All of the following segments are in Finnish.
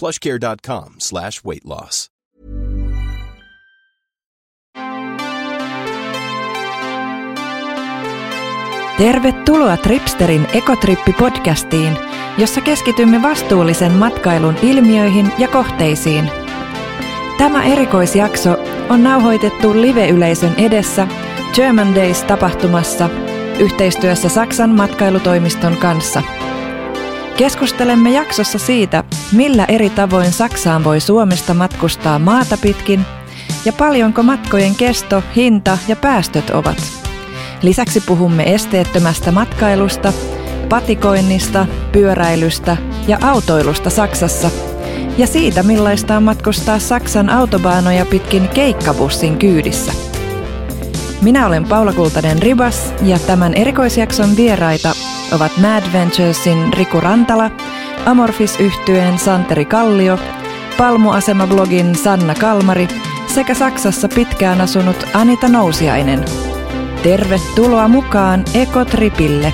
plushcare.com slash weight loss. Tervetuloa Tripsterin Ekotrippi-podcastiin, jossa keskitymme vastuullisen matkailun ilmiöihin ja kohteisiin. Tämä erikoisjakso on nauhoitettu live-yleisön edessä German Days-tapahtumassa yhteistyössä Saksan matkailutoimiston kanssa. Keskustelemme jaksossa siitä, millä eri tavoin Saksaan voi Suomesta matkustaa maata pitkin ja paljonko matkojen kesto, hinta ja päästöt ovat. Lisäksi puhumme esteettömästä matkailusta, patikoinnista, pyöräilystä ja autoilusta Saksassa ja siitä millaista on matkustaa Saksan autobaanoja pitkin keikkabussin kyydissä. Minä olen Paula Kultanen Ribas ja tämän erikoisjakson vieraita ovat Mad Venturesin Riku Rantala, amorphis yhtyeen Santeri Kallio, Palmuasema-blogin Sanna Kalmari sekä Saksassa pitkään asunut Anita Nousiainen. Tervetuloa mukaan Ekotripille!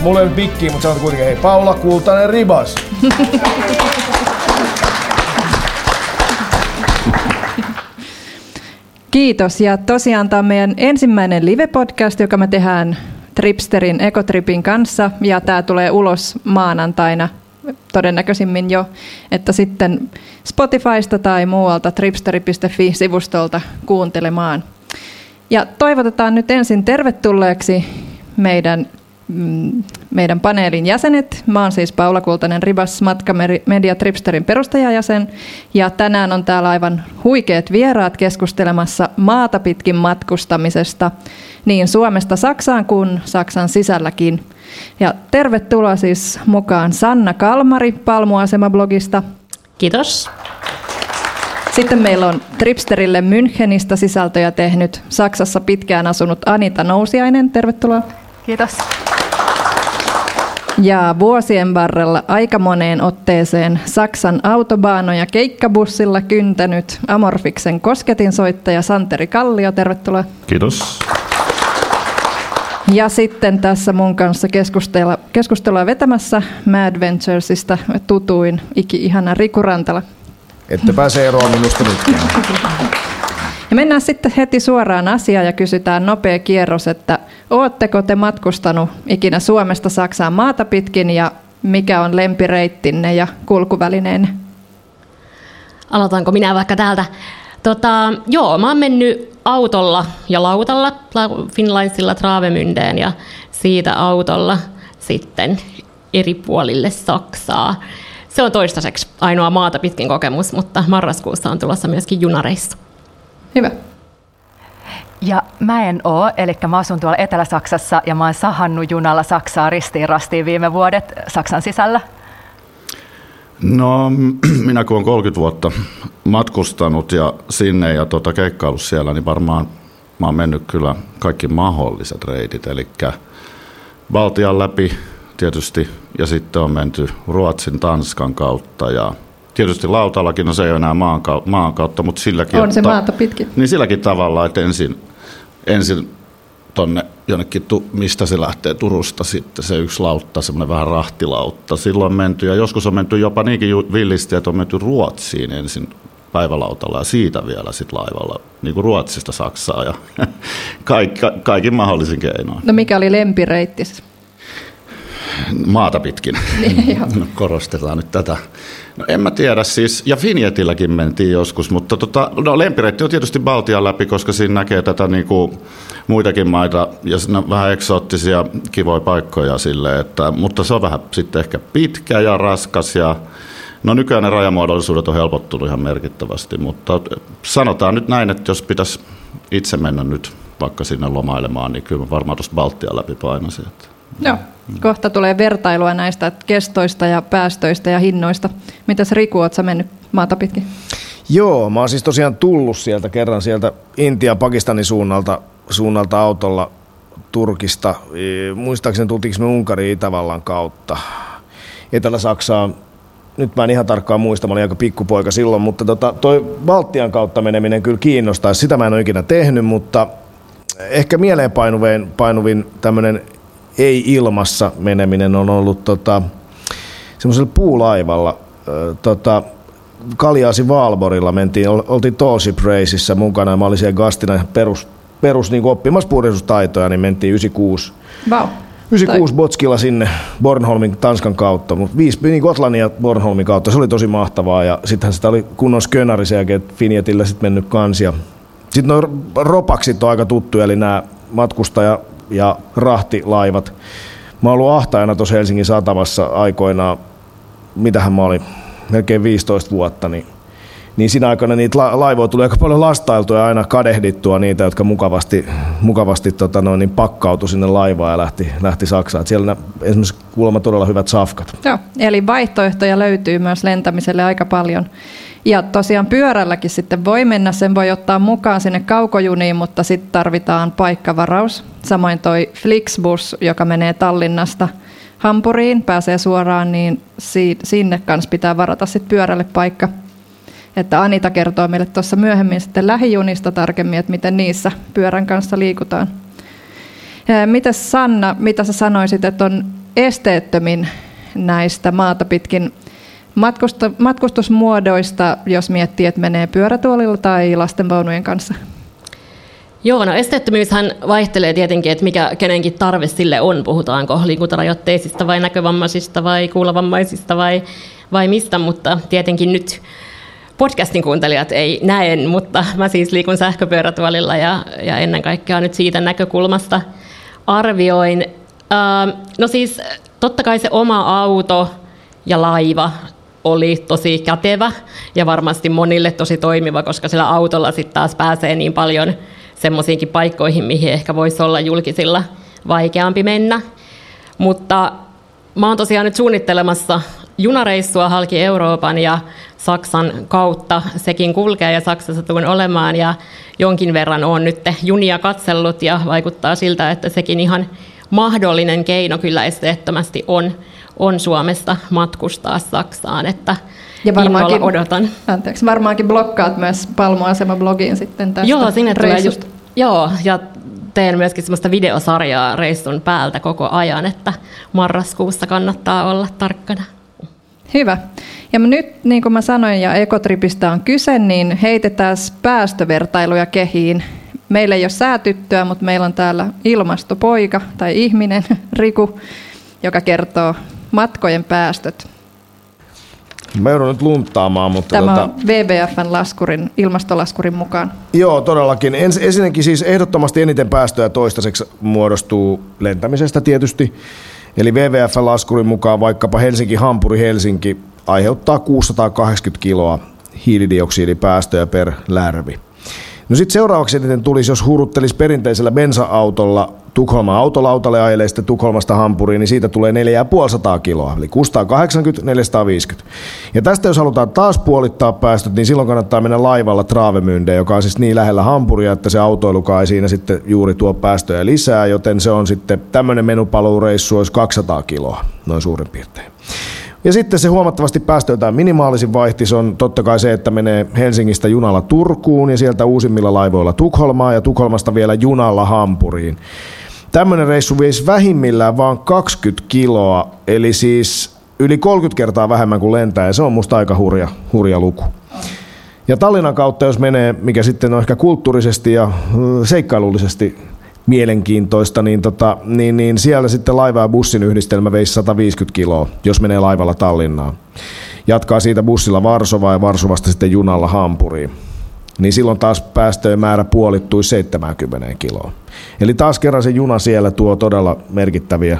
Mulla ei nyt mikkiä, mutta sanot kuitenkin, hei Paula Kultanen Ribas. Kiitos ja tosiaan tämä on meidän ensimmäinen live-podcast, joka me tehdään Tripsterin Ekotripin kanssa ja tämä tulee ulos maanantaina todennäköisimmin jo, että sitten Spotifysta tai muualta tripsteri.fi-sivustolta kuuntelemaan. Ja toivotetaan nyt ensin tervetulleeksi meidän, meidän paneelin jäsenet. Mä oon siis Paula Kultanen Ribas, Matkamedia Tripsterin perustajajäsen. Ja tänään on täällä aivan huikeat vieraat keskustelemassa maata pitkin matkustamisesta niin Suomesta Saksaan kuin Saksan sisälläkin. Ja tervetuloa siis mukaan Sanna Kalmari Palmuasema-blogista. Kiitos. Sitten meillä on Tripsterille Münchenistä sisältöjä tehnyt Saksassa pitkään asunut Anita Nousiainen. Tervetuloa. Kiitos. Ja vuosien varrella aika moneen otteeseen Saksan autobaanoja keikkabussilla kyntänyt Amorfiksen kosketinsoittaja Santeri Kallio. Tervetuloa. Kiitos. Ja sitten tässä mun kanssa keskustella, keskustelua vetämässä Mad Venturesista tutuin iki-ihana Riku Rantala. Ette pääse eroon minusta nytkään. Ja mennään sitten heti suoraan asiaan ja kysytään nopea kierros, että ootteko te matkustanut ikinä Suomesta Saksaan maata pitkin ja mikä on lempireittinne ja kulkuvälineenne? Aloitanko minä vaikka täältä? Tota, joo, mä oon mennyt autolla ja lautalla Finlandsilla Travemyndeen ja siitä autolla sitten eri puolille Saksaa. Se on toistaiseksi ainoa maata pitkin kokemus, mutta marraskuussa on tulossa myöskin junareissa. Hyvä. Ja mä en oo, eli mä asun tuolla Etelä-Saksassa ja mä oon sahannut junalla Saksaa ristiin rastiin viime vuodet Saksan sisällä. No minä kun olen 30 vuotta matkustanut ja sinne ja tota keikkaillut siellä, niin varmaan mä oon mennyt kyllä kaikki mahdolliset reitit. Eli Baltian läpi tietysti, ja sitten on menty Ruotsin, Tanskan kautta ja tietysti lautallakin, no se ei ole enää maan, maan kautta, mutta silläkin... On se ta- maata pitkin. Niin silläkin tavalla, että ensin, ensin tonne jonnekin, mistä se lähtee Turusta sitten, se yksi lautta, semmoinen vähän rahtilautta. Silloin on menty, ja joskus on menty jopa niinkin villisti, että on menty Ruotsiin ensin päivälautalla ja siitä vielä sitten laivalla, niin kuin Ruotsista Saksaa ja kaikki, kaikin mahdollisin keinoin. No mikä oli lempireittis? Maata pitkin. Niin, no, korostetaan nyt tätä. No en mä tiedä siis, ja Finjetilläkin mentiin joskus, mutta tota, no, lempireitti on tietysti Baltian läpi, koska siinä näkee tätä niin kuin muitakin maita, ja siinä on vähän eksoottisia kivoja paikkoja sille, että, mutta se on vähän sitten ehkä pitkä ja raskas ja No nykyään ne rajamuodollisuudet on helpottunut ihan merkittävästi, mutta sanotaan nyt näin, että jos pitäisi itse mennä nyt vaikka sinne lomailemaan, niin kyllä varmaan tuosta Baltian läpi painaisin. Joo, kohta tulee vertailua näistä kestoista ja päästöistä ja hinnoista. Mitäs Riku, ootko mennyt maata pitkin? Joo, mä oon siis tosiaan tullut sieltä kerran sieltä Intia-Pakistanin suunnalta, suunnalta autolla Turkista. Muistaakseni tultiinko me Unkariin Itävallan kautta. Etelä-Saksaan nyt mä en ihan tarkkaan muista, mä olin aika pikkupoika silloin, mutta tota, toi Baltian kautta meneminen kyllä kiinnostaa. Sitä mä en ole ikinä tehnyt, mutta ehkä mieleen painuvin, painuvin tämmöinen ei-ilmassa meneminen on ollut tota, semmoisella puulaivalla. Tota, Kaliasi Valborilla mentiin, oltiin Tallship Raceissa mukana ja mä olin siellä gastina perus, perus niin oppimassa purjehdustaitoja, niin mentiin 96. Wow. 96 tai... Botskilla sinne Bornholmin Tanskan kautta, mutta viisi niin Gotlannin ja Bornholmin kautta, se oli tosi mahtavaa ja sittenhän sitä oli kunnon skönari sen jälkeen, että Finjetillä sitten mennyt kansia. Sitten nuo ropaksit on aika tuttuja, eli nämä matkustaja- ja rahtilaivat. Mä oon ollut ahtaajana tuossa Helsingin satamassa aikoinaan, mitähän mä olin, melkein 15 vuotta, niin niin siinä aikana niitä la- laivoja tuli aika paljon lastailtua ja aina kadehdittua niitä, jotka mukavasti, mukavasti tota noin, niin pakkautui sinne laivaan ja lähti, lähti Saksaan. Et siellä esimerkiksi kuulemma todella hyvät safkat. Joo, eli vaihtoehtoja löytyy myös lentämiselle aika paljon. Ja tosiaan pyörälläkin sitten voi mennä, sen voi ottaa mukaan sinne kaukojuniin, mutta sitten tarvitaan paikkavaraus. Samoin toi Flixbus, joka menee Tallinnasta Hampuriin, pääsee suoraan, niin sinne kanssa pitää varata sitten pyörälle paikka että Anita kertoo meille tuossa myöhemmin sitten lähijunista tarkemmin, että miten niissä pyörän kanssa liikutaan. Miten Sanna, mitä sä sanoisit, että on esteettömin näistä maata pitkin matkustusmuodoista, jos miettii, että menee pyörätuolilla tai lastenvaunujen kanssa? Joo, no esteettömyyshän vaihtelee tietenkin, että mikä kenenkin tarve sille on. Puhutaanko liikuntarajoitteisista vai näkövammaisista vai kuulovammaisista vai, vai mistä, mutta tietenkin nyt podcastin kuuntelijat ei näe, mutta mä siis liikun sähköpyörätuolilla ja, ja ennen kaikkea nyt siitä näkökulmasta arvioin. No siis totta kai se oma auto ja laiva oli tosi kätevä ja varmasti monille tosi toimiva, koska sillä autolla sitten taas pääsee niin paljon semmoisiinkin paikkoihin, mihin ehkä voisi olla julkisilla vaikeampi mennä. Mutta mä oon tosiaan nyt suunnittelemassa junareissua halki Euroopan ja Saksan kautta sekin kulkee ja Saksassa tuun olemaan ja jonkin verran olen nyt junia katsellut ja vaikuttaa siltä, että sekin ihan mahdollinen keino kyllä esteettömästi on, on Suomesta matkustaa Saksaan, että ja varmaankin, odotan. Anteeksi, varmaankin blokkaat myös Palmuasema-blogiin sitten tästä Joo, sinne tulee just, joo, ja teen myöskin semmoista videosarjaa reissun päältä koko ajan, että marraskuussa kannattaa olla tarkkana. Hyvä. Ja nyt, niin kuin mä sanoin, ja Ekotripistä on kyse, niin heitetään päästövertailuja kehiin. Meillä ei ole säätyttöä, mutta meillä on täällä ilmastopoika tai ihminen, Riku, joka kertoo matkojen päästöt. Mä joudun nyt lunttaamaan, mutta... Tämä tota... on WWFn laskurin, ilmastolaskurin mukaan. Joo, todellakin. Ens, ensinnäkin siis ehdottomasti eniten päästöjä toistaiseksi muodostuu lentämisestä tietysti. Eli WWF-laskurin mukaan vaikkapa Helsinki-Hampuri-Helsinki aiheuttaa 680 kiloa hiilidioksidipäästöjä per lärvi. No sitten seuraavaksi eniten tulisi, jos huruttelisi perinteisellä bensa-autolla Tukholma autolautalle ajelee sitten Tukholmasta Hampuriin, niin siitä tulee 4500 kiloa, eli 680, 450. Ja tästä jos halutaan taas puolittaa päästöt, niin silloin kannattaa mennä laivalla Travemyndeen, joka on siis niin lähellä Hampuria, että se autoilukaan ei siinä sitten juuri tuo päästöjä lisää, joten se on sitten tämmöinen menupaluureissu olisi 200 kiloa, noin suurin piirtein. Ja sitten se huomattavasti päästöiltään minimaalisin vaihtis on totta kai se, että menee Helsingistä junalla Turkuun ja sieltä uusimmilla laivoilla Tukholmaan ja Tukholmasta vielä junalla Hampuriin. Tämmöinen reissu veisi vähimmillään vain 20 kiloa, eli siis yli 30 kertaa vähemmän kuin lentää ja se on musta aika hurja, hurja luku. Ja Tallinnan kautta, jos menee, mikä sitten on ehkä kulttuurisesti ja seikkailullisesti mielenkiintoista, niin, tota, niin, niin siellä sitten laiva ja bussin yhdistelmä veisi 150 kiloa, jos menee laivalla Tallinnaan. Jatkaa siitä bussilla Varsovaa ja Varsovasta sitten junalla Hampuriin. Niin silloin taas päästöjen määrä puolittui 70 kiloa. Eli taas kerran se juna siellä tuo todella merkittäviä,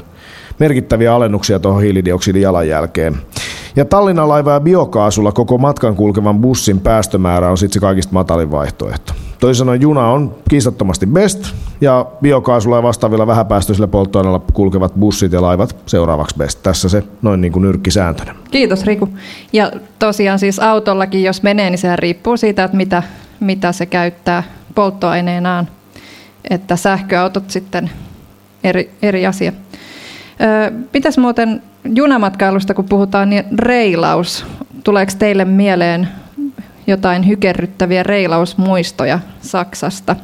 merkittäviä alennuksia tuohon hiilidioksidin jalanjälkeen. Ja Tallinnan laiva ja biokaasulla koko matkan kulkevan bussin päästömäärä on sitten se kaikista matalin vaihtoehto. Toisin sanoen juna on kiistattomasti best ja biokaasulla ja vastaavilla vähäpäästöisillä polttoaineilla kulkevat bussit ja laivat seuraavaksi best. Tässä se noin niin kuin nyrkkisääntönä. Kiitos Riku. Ja tosiaan siis autollakin, jos menee, niin sehän riippuu siitä, että mitä, mitä se käyttää polttoaineenaan. Että sähköautot sitten eri, eri asia. Mitäs muuten junamatkailusta, kun puhutaan, niin reilaus. Tuleeko teille mieleen jotain hykerryttäviä reilausmuistoja Saksasta?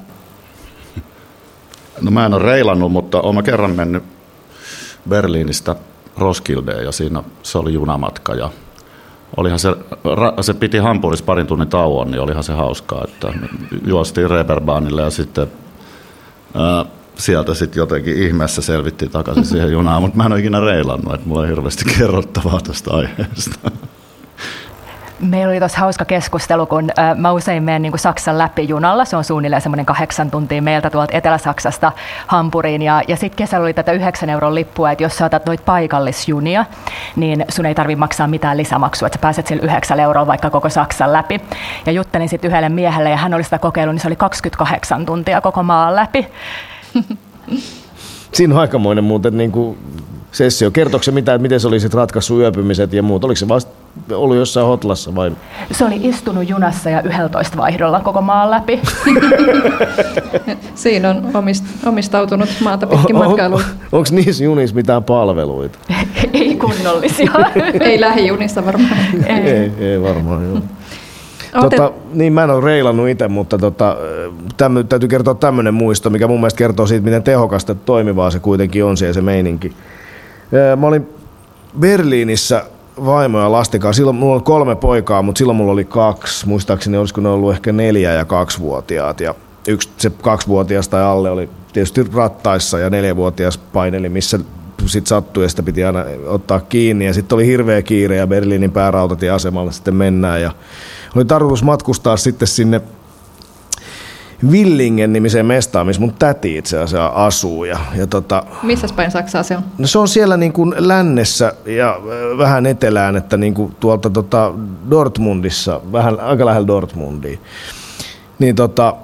No mä en ole reilannut, mutta olen kerran mennyt Berliinistä Roskildeen ja siinä se oli junamatka ja olihan se, se piti Hampurissa parin tunnin tauon, niin olihan se hauskaa, että juostiin Reberbaanille ja sitten ää, sieltä sitten jotenkin ihmeessä selvittiin takaisin siihen junaan, mutta mä en ole ikinä reilannut, että mulla ei hirveästi kerrottavaa tästä aiheesta. Meillä oli tuossa hauska keskustelu, kun mä usein menen niin Saksan läpi junalla. Se on suunnilleen semmoinen kahdeksan tuntia meiltä tuolta Etelä-Saksasta Hampuriin. Ja, ja sitten kesällä oli tätä yhdeksän euron lippua, että jos sä otat noita paikallisjunia, niin sun ei tarvitse maksaa mitään lisämaksua, että sä pääset sillä yhdeksällä eurolla vaikka koko Saksan läpi. Ja juttelin sitten yhdelle miehelle ja hän oli sitä kokeillut, niin se oli 28 tuntia koko maan läpi. Siinä on aikamoinen muuten niin kuin sessio. Kertoiko se mitä, että miten se oli sit ratkaissut yöpymiset ja muut? Oliko se vasta ollut jossain hotlassa vai? Se oli istunut junassa ja 11 vaihdolla koko maan läpi. Siinä on omist, omistautunut maata pitkin matkailuun. On, Onko niissä junissa mitään palveluita? ei kunnollisia. ei lähijunissa varmaan. ei, ei, ei varmaan, joo. Tota, niin mä en ole reilannut itse, mutta tota, tämmö, täytyy kertoa tämmöinen muisto, mikä mun mielestä kertoo siitä, miten tehokasta toimivaa se kuitenkin on siellä se meininki. Mä olin Berliinissä vaimo ja. Silloin mulla oli kolme poikaa, mutta silloin mulla oli kaksi. Muistaakseni olisiko ne ollut ehkä neljä ja kaksivuotiaat. Ja yksi se kaksivuotias tai alle oli tietysti rattaissa ja neljävuotias paineli, missä sitten sattui ja sitä piti aina ottaa kiinni. Ja sitten oli hirveä kiire ja Berliinin päärautatieasemalle sitten mennään. Ja oli tarkoitus matkustaa sitten sinne Villingen nimiseen mestaan, missä mun täti itse asiassa asuu. Ja, ja tota, Missä päin Saksaa se on? No se on siellä niin kuin lännessä ja vähän etelään, että niin kuin tuolta tota Dortmundissa, vähän aika lähellä Dortmundia. Niin tota,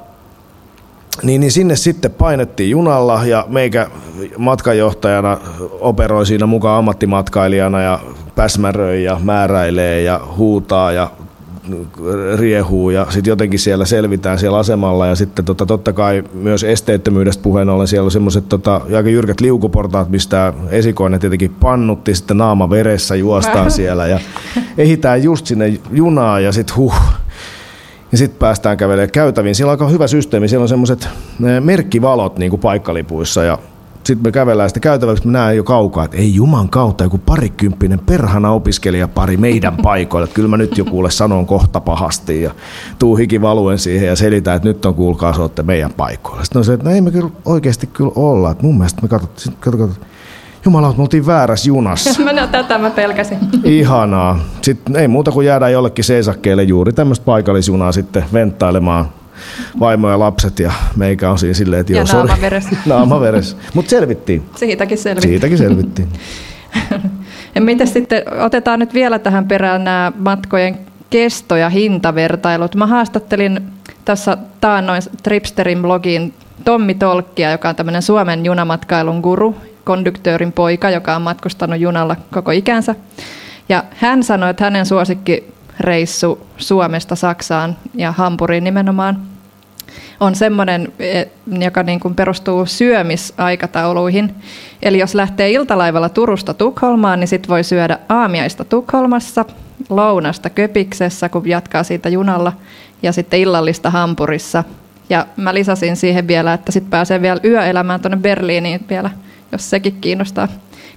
niin, niin sinne sitten painettiin junalla ja meikä matkanjohtajana operoi siinä mukaan ammattimatkailijana ja päsmäröi ja määräilee ja huutaa ja riehuu ja sitten jotenkin siellä selvitään siellä asemalla. Ja sitten tota, totta kai myös esteettömyydestä puheen ollen siellä on semmoiset tota, aika jyrkät liukuportaat, mistä esikoinen tietenkin pannutti sitten naama veressä juostaan siellä ja ehitään just sinne junaan ja sitten huh, ja sitten päästään kävelemään. Käytäviin. Siellä on aika hyvä systeemi, siellä on semmoiset merkkivalot niin kuin paikkalipuissa ja sitten me kävellään sitä käytäväksi, mä näen jo kaukaa, että ei juman kautta joku parikymppinen perhana opiskelijapari meidän paikoille. Että kyllä mä nyt jo kuule sanon kohta pahasti ja tuu hiki valuen siihen ja selitän, että nyt on kuulkaa, se meidän paikoille. Sitten on se, että no ei me kyllä oikeasti kyllä olla. Että mun mielestä me katsottiin, katso, katso, Jumala, me oltiin väärässä junassa. mä tätä mä pelkäsin. Ihanaa. Sitten ei muuta kuin jäädään jollekin seisakkeelle juuri tämmöistä paikallisjunaa sitten venttailemaan vaimo ja lapset ja meikä on siinä silleen, että joo, ja naama veressä. naama veressä. Mutta selvittiin. Siitäkin selvittiin. Siitäkin selvittiin. ja miten sitten, otetaan nyt vielä tähän perään nämä matkojen kesto- ja hintavertailut. Mä haastattelin tässä taannoin Tripsterin blogiin Tommi Tolkkia, joka on tämmöinen Suomen junamatkailun guru, konduktöörin poika, joka on matkustanut junalla koko ikänsä. Ja hän sanoi, että hänen suosikkireissu Suomesta Saksaan ja Hampuriin nimenomaan on semmoinen, e, joka niin kuin perustuu syömisaikatauluihin. Eli jos lähtee iltalaivalla Turusta Tukholmaan, niin sitten voi syödä aamiaista Tukholmassa, lounasta Köpiksessä, kun jatkaa siitä junalla, ja sitten illallista Hampurissa. Ja mä lisäsin siihen vielä, että sitten pääsee vielä yöelämään tuonne Berliiniin vielä, jos sekin kiinnostaa.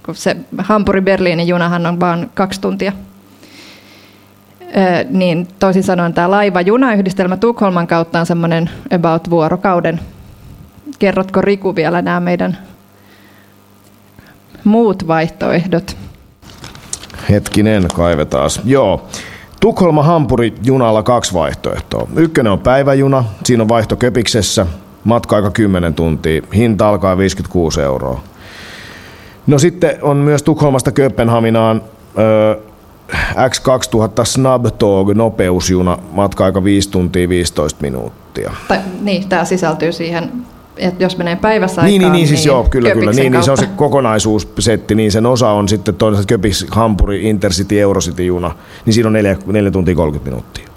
Kun se Hampuri-Berliinin junahan on vain kaksi tuntia niin toisin sanoen tämä laiva-junayhdistelmä Tukholman kautta on semmoinen about vuorokauden. Kerrotko Riku vielä nämä meidän muut vaihtoehdot? Hetkinen, kaivetaan. Joo. Tukholma-Hampuri junalla kaksi vaihtoehtoa. Ykkönen on päiväjuna, siinä on vaihto Köpiksessä, matka-aika 10 tuntia, hinta alkaa 56 euroa. No sitten on myös Tukholmasta Kööpenhaminaan öö, X2000 Snabtog nopeusjuna, matka-aika 5 tuntia 15 minuuttia. Tai, niin, tämä sisältyy siihen että jos menee päivässä niin, niin, niin, siis niin joo, kyllä, kyllä. Niin, niin, se on se kokonaisuussetti, niin sen osa on sitten toinen Köpis, Hampuri, Intercity, Eurocity juna, niin siinä on 4, 4 tuntia 30 minuuttia.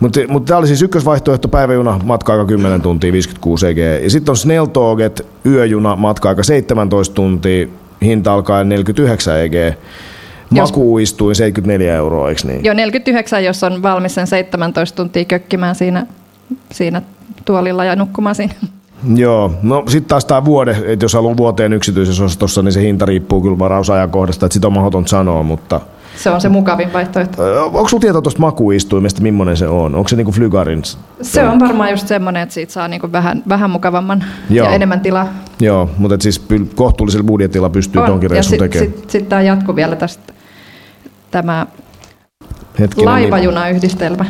Mutta mut tämä oli siis ykkösvaihtoehto päiväjuna, matka-aika 10 tuntia, 56 EG. Ja sitten on Snelltoget, yöjuna, matka-aika 17 tuntia, hinta alkaa 49 EG. Makuuistuin 74 euroa, eikö niin? Joo, 49, jos on valmis sen 17 tuntia kökkimään siinä, siinä tuolilla ja nukkumaan siinä. Joo, no sitten taas tämä vuode, että jos haluaa vuoteen yksityisessä ostossa, niin se hinta riippuu kyllä varausajankohdasta, että sitä on mahdoton sanoa, mutta... Se on se mukavin vaihtoehto. Onko sinulla tietoa tuosta makuistuimesta, millainen se on? Onko se niinku Flygarin? Se on varmaan just semmoinen, että siitä saa niinku vähän, vähän mukavamman Joo. ja enemmän tilaa. Joo, mutta siis kohtuullisella budjetilla pystyy on. tonkin reissun tekemään. Sitten sit, sit tämä jatkuu vielä tästä tämä Hetkinen, laivajunayhdistelmä.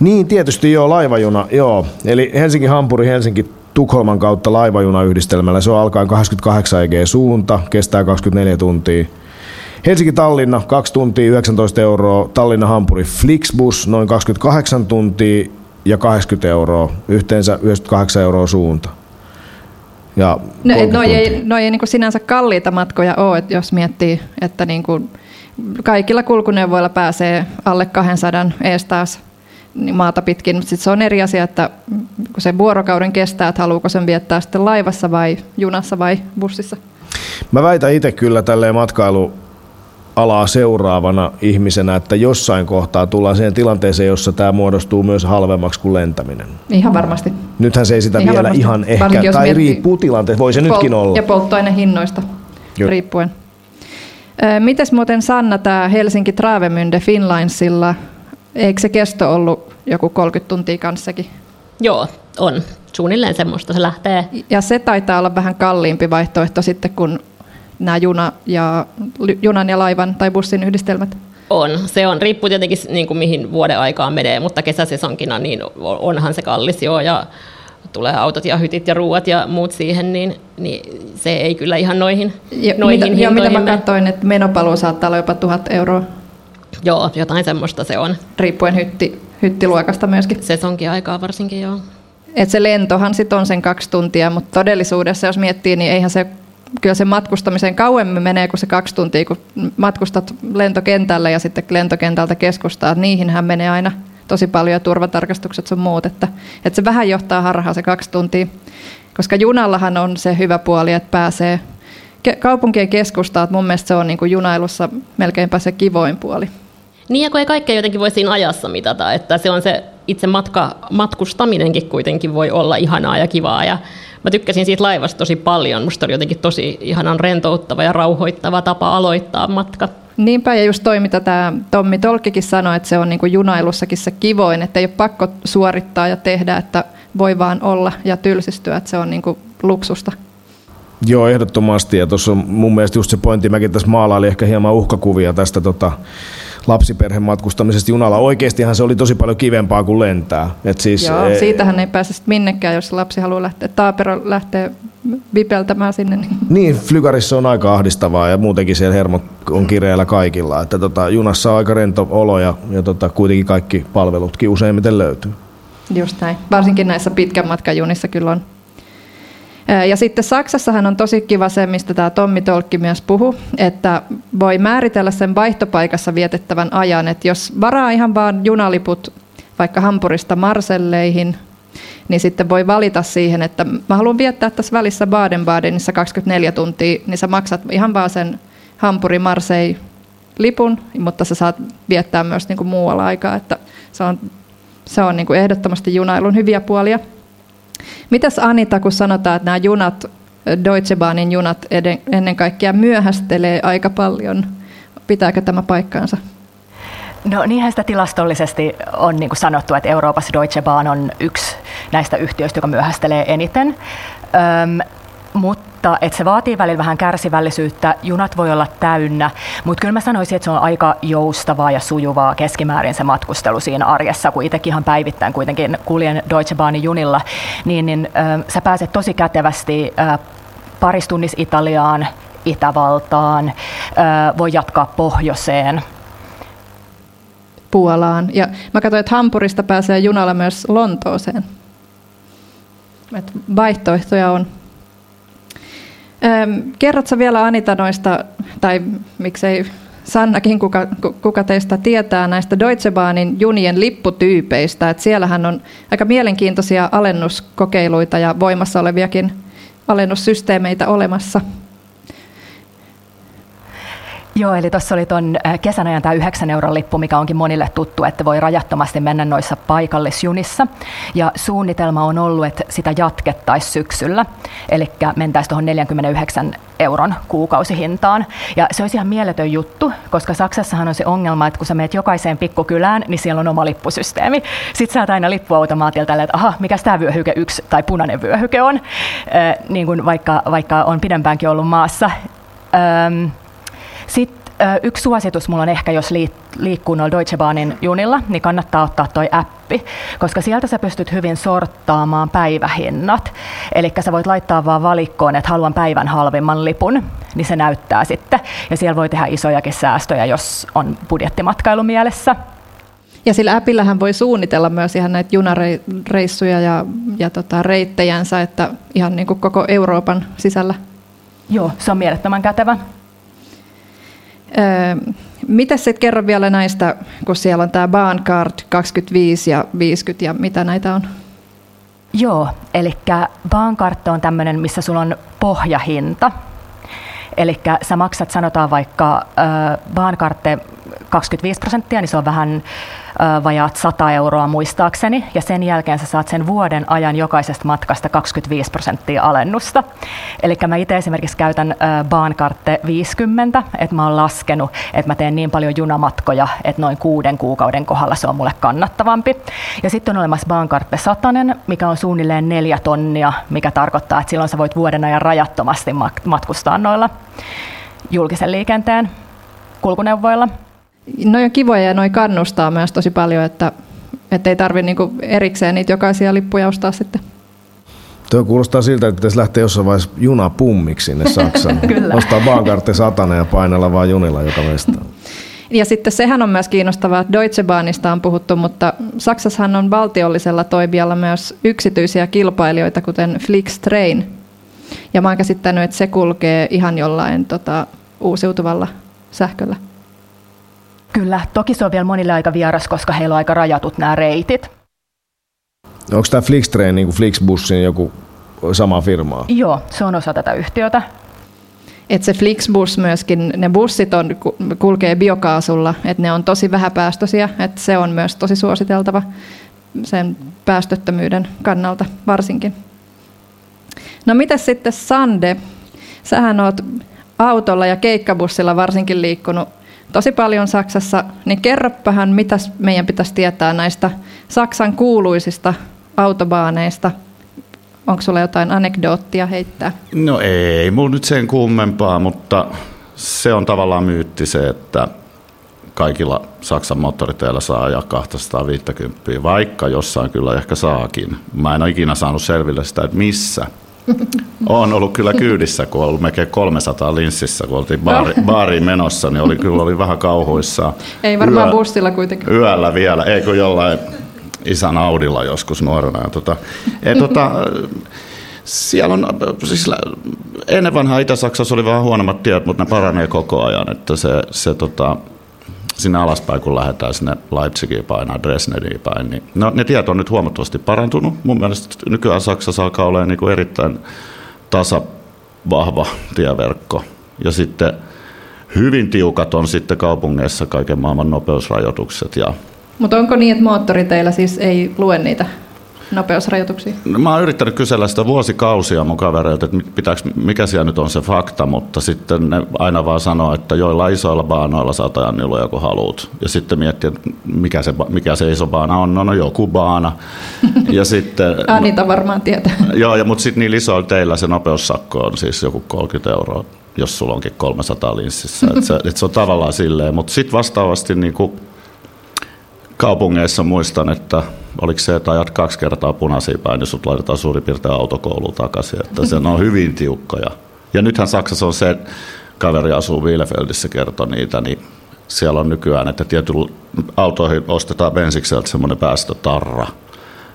Niin, tietysti joo, laivajuna, joo. Eli Helsinki-Hampuri, Helsinki Tukholman kautta laivajunayhdistelmällä. Se on alkaen 28 EG suunta, kestää 24 tuntia. Helsinki-Tallinna 2 tuntia 19 euroa, Tallinna-Hampuri Flixbus noin 28 tuntia ja 80 euroa, yhteensä 98 euroa suunta. Ja no, noi ei, noi ei niin sinänsä kalliita matkoja ole, että jos miettii, että niin kuin kaikilla kulkuneuvoilla pääsee alle 200 ees taas niin maata pitkin, mutta sitten se on eri asia, että kun se vuorokauden kestää, että haluuko sen viettää sitten laivassa vai junassa vai bussissa. Mä väitän itse kyllä tälleen matkailu alaa seuraavana ihmisenä, että jossain kohtaa tullaan siihen tilanteeseen, jossa tämä muodostuu myös halvemmaksi kuin lentäminen. Ihan varmasti. Nythän se ei sitä ihan vielä varmasti. ihan ehkä, Varsinkin, tai riippuu tilanteesta, voi se Pol- nytkin olla. Ja polttoainehinnoista riippuen. Mites muuten Sanna, tämä Helsinki Travemünde Finlinesilla, eikö se kesto ollut joku 30 tuntia kanssakin? Joo, on. Suunnilleen semmoista se lähtee. Ja se taitaa olla vähän kalliimpi vaihtoehto sitten kuin nämä juna ja, junan ja laivan tai bussin yhdistelmät. On, se on. Riippuu tietenkin niin kuin mihin vuoden aikaan menee, mutta kesäsesonkina niin onhan se kallis joo. Ja tulee autot ja hytit ja ruuat ja muut siihen, niin, niin se ei kyllä ihan noihin, ja, noihin mitä, hintoihin. mitä mä katsoin, että menopaluu saattaa olla jopa tuhat euroa. Joo, jotain semmoista se on. Riippuen hytti, hyttiluokasta myöskin. Sesonkin aikaa varsinkin, joo. Et se lentohan sit on sen kaksi tuntia, mutta todellisuudessa jos miettii, niin eihän se kyllä se matkustamiseen kauemmin menee kuin se kaksi tuntia, kun matkustat lentokentälle ja sitten lentokentältä keskustaa. Niihinhän menee aina tosi paljon turvatarkastukset sun muut, että, että se vähän johtaa harhaa se kaksi tuntia. Koska junallahan on se hyvä puoli, että pääsee kaupunkien keskustaan, mun mielestä se on niin kuin junailussa melkeinpä se kivoin puoli. Niin ja kun ei kaikkea jotenkin voi siinä ajassa mitata, että se on se itse matka, matkustaminenkin kuitenkin voi olla ihanaa ja kivaa ja mä tykkäsin siitä laivasta tosi paljon. Musta oli jotenkin tosi ihanan rentouttava ja rauhoittava tapa aloittaa matka. Niinpä, ja just toi, mitä tämä Tommi Tolkkikin sanoi, että se on niinku junailussakin se kivoin, että ei ole pakko suorittaa ja tehdä, että voi vaan olla ja tylsistyä, että se on niinku luksusta. Joo, ehdottomasti. Ja tuossa on mun mielestä just se pointti, mäkin tässä maalailin ehkä hieman uhkakuvia tästä tota, lapsiperheen matkustamisesta junalla. Oikeastihan se oli tosi paljon kivempaa kuin lentää. Et siis, Joo, e- siitähän ei pääse minnekään, jos lapsi haluaa lähteä. Taapero lähtee vipeltämään sinne. Niin, niin Flygarissa on aika ahdistavaa ja muutenkin siellä hermot on kireellä kaikilla. Että tota, junassa on aika rento olo ja, ja tota, kuitenkin kaikki palvelutkin useimmiten löytyy. Just näin. Varsinkin näissä pitkän matkan junissa kyllä on Ja sitten Saksassahan on tosi kiva se, mistä tämä Tommi Tolkki myös puhu, että voi määritellä sen vaihtopaikassa vietettävän ajan, että jos varaa ihan vaan junaliput vaikka Hampurista Marselleihin, niin sitten voi valita siihen, että mä haluan viettää tässä välissä Baden-Badenissa 24 tuntia, niin sä maksat ihan vaan sen Hampuri Marsei lipun, mutta sä saat viettää myös niin kuin muualla aikaa, että se on, se on niin kuin ehdottomasti junailun hyviä puolia. Mitäs Anita, kun sanotaan, että nämä junat, Deutsche Bahnin junat ennen kaikkea myöhästelee aika paljon, pitääkö tämä paikkaansa? No niinhän sitä tilastollisesti on niin kuin sanottu, että Euroopassa Deutsche Bahn on yksi näistä yhtiöistä, joka myöhästelee eniten. Öm, mutta että se vaatii välillä vähän kärsivällisyyttä. Junat voi olla täynnä, mutta kyllä mä sanoisin, että se on aika joustavaa ja sujuvaa keskimäärin se matkustelu siinä arjessa, kun itsekin ihan päivittäin kuitenkin kuljen Deutsche Bahnin junilla, niin, niin ö, sä pääset tosi kätevästi ö, paristunnis Italiaan, Itävaltaan, ö, voi jatkaa pohjoiseen – Puolaan. Ja mä katsoin, että Hampurista pääsee junalla myös Lontooseen. Et vaihtoehtoja on. Kerrotko vielä Anita noista, tai miksei Sannakin, kuka, kuka teistä tietää näistä Deutsche Bahnin junien lipputyypeistä. Et siellähän on aika mielenkiintoisia alennuskokeiluita ja voimassa oleviakin alennussysteemeitä olemassa. Joo, eli tuossa oli tuon äh, kesän ajan tämä 9 euron lippu, mikä onkin monille tuttu, että voi rajattomasti mennä noissa paikallisjunissa. Ja suunnitelma on ollut, että sitä jatkettaisiin syksyllä, eli mentäisiin tuohon 49 euron kuukausihintaan. Ja se olisi ihan mieletön juttu, koska Saksassahan on se ongelma, että kun sä meet jokaiseen pikkukylään, niin siellä on oma lippusysteemi. Sitten sä aina lippuautomaatilta, että aha, mikä tämä vyöhyke yksi tai punainen vyöhyke on, äh, niin kuin vaikka, vaikka on pidempäänkin ollut maassa. Ähm, sitten yksi suositus mulla on ehkä, jos liikkuu noilla Deutsche Bahnin junilla, niin kannattaa ottaa toi appi, koska sieltä sä pystyt hyvin sorttaamaan päivähinnat. Eli sä voit laittaa vaan valikkoon, että haluan päivän halvimman lipun, niin se näyttää sitten. Ja siellä voi tehdä isojakin säästöjä, jos on budjettimatkailu mielessä. Ja sillä appillähän voi suunnitella myös ihan näitä junareissuja ja, ja tota, reittejänsä, että ihan niin kuin koko Euroopan sisällä. Joo, se on mielettömän kätevä. Mitä sitten kerro vielä näistä, kun siellä on tämä Bahncard 25 ja 50 ja mitä näitä on? Joo, eli Bahncard on tämmöinen, missä sulla on pohjahinta. Eli sä maksat, sanotaan vaikka äh, 25 prosenttia, niin se on vähän vajaat 100 euroa muistaakseni, ja sen jälkeen sä saat sen vuoden ajan jokaisesta matkasta 25 prosenttia alennusta. Eli mä itse esimerkiksi käytän Bahncarte 50, että mä oon laskenut, että mä teen niin paljon junamatkoja, että noin kuuden kuukauden kohdalla se on mulle kannattavampi. Ja sitten on olemassa Bahncarte 100, mikä on suunnilleen neljä tonnia, mikä tarkoittaa, että silloin sä voit vuoden ajan rajattomasti matkustaa noilla julkisen liikenteen kulkuneuvoilla. No on kivoja ja noi kannustaa myös tosi paljon, että, että ei tarvitse niinku erikseen niitä jokaisia lippuja ostaa sitten. Tuo kuulostaa siltä, että pitäisi lähteä jossain vaiheessa junapummiksi sinne Saksaan. Ostaa Bahnkarte satana ja painella vaan junilla joka mestaan. Ja sitten sehän on myös kiinnostavaa, että Deutsche Bahnista on puhuttu, mutta Saksassahan on valtiollisella toimijalla myös yksityisiä kilpailijoita, kuten Flixtrain. Ja mä oon käsittänyt, että se kulkee ihan jollain tota, uusiutuvalla sähköllä. Kyllä, toki se on vielä monille aika vieras, koska heillä on aika rajatut nämä reitit. Onko tämä Flixtrain niin kuin Flixbussin joku sama firmaa? Joo, se on osa tätä yhtiötä. Et se Flixbus myöskin, ne bussit on, kulkee biokaasulla, että ne on tosi vähäpäästöisiä, että se on myös tosi suositeltava sen päästöttömyyden kannalta varsinkin. No mitä sitten Sande? Sähän oot autolla ja keikkabussilla varsinkin liikkunut tosi paljon Saksassa, niin kerropahan, mitä meidän pitäisi tietää näistä Saksan kuuluisista autobaaneista. Onko sulla jotain anekdoottia heittää? No ei, mulla nyt sen kummempaa, mutta se on tavallaan myytti se, että kaikilla Saksan moottoriteillä saa ajaa 250, vaikka jossain kyllä ehkä saakin. Mä en ole ikinä saanut selville sitä, että missä. On ollut kyllä kyydissä, kun on ollut melkein 300 linssissä, kun oltiin baari, no. baariin menossa, niin oli kyllä oli vähän kauhuissaan. Ei varmaan Yö, bussilla kuitenkaan. Yöllä vielä, eikö jollain isän Audilla joskus nuorena. Ja tota, et, tota, Siellä on, siis ennen vanhaa Itä-Saksassa oli vähän huonommat tiet, mutta ne paranee koko ajan, että se, se tota, sinne alaspäin, kun lähdetään sinne Leipzigiin päin Dresdeniin päin, niin no, ne tiet on nyt huomattavasti parantunut. Mun mielestä nykyään Saksassa alkaa olla niin kuin erittäin tasa vahva tieverkko. Ja sitten hyvin tiukat on sitten kaupungeissa kaiken maailman nopeusrajoitukset. Ja Mutta onko niin, että moottoriteillä siis ei lue niitä nopeusrajoituksia? No, mä oon yrittänyt kysellä sitä vuosikausia mun kavereilta, että pitääkö, mikä siellä nyt on se fakta, mutta sitten ne aina vaan sanoo, että joilla isoilla baanoilla saat ajan niluja kun haluat. Ja sitten miettii, että mikä se, mikä se iso baana on, no, no joku baana. ja sitten, Anita varmaan tietää. joo, ja, mutta sitten niillä isoilla teillä se nopeussakko on siis joku 30 euroa, jos sulla onkin 300 linssissä. että se, et se on tavallaan silleen, mutta sitten vastaavasti niin kuin kaupungeissa muistan, että oliko se, että ajat kaksi kertaa punaisia päin, niin sut laitetaan suurin piirtein autokouluun takaisin. Että se on hyvin tiukkoja. Ja nythän Saksassa on se, kaveri asuu Bielefeldissä, kertoi niitä, niin siellä on nykyään, että tietyllä autoihin ostetaan bensikseltä semmoinen päästötarra,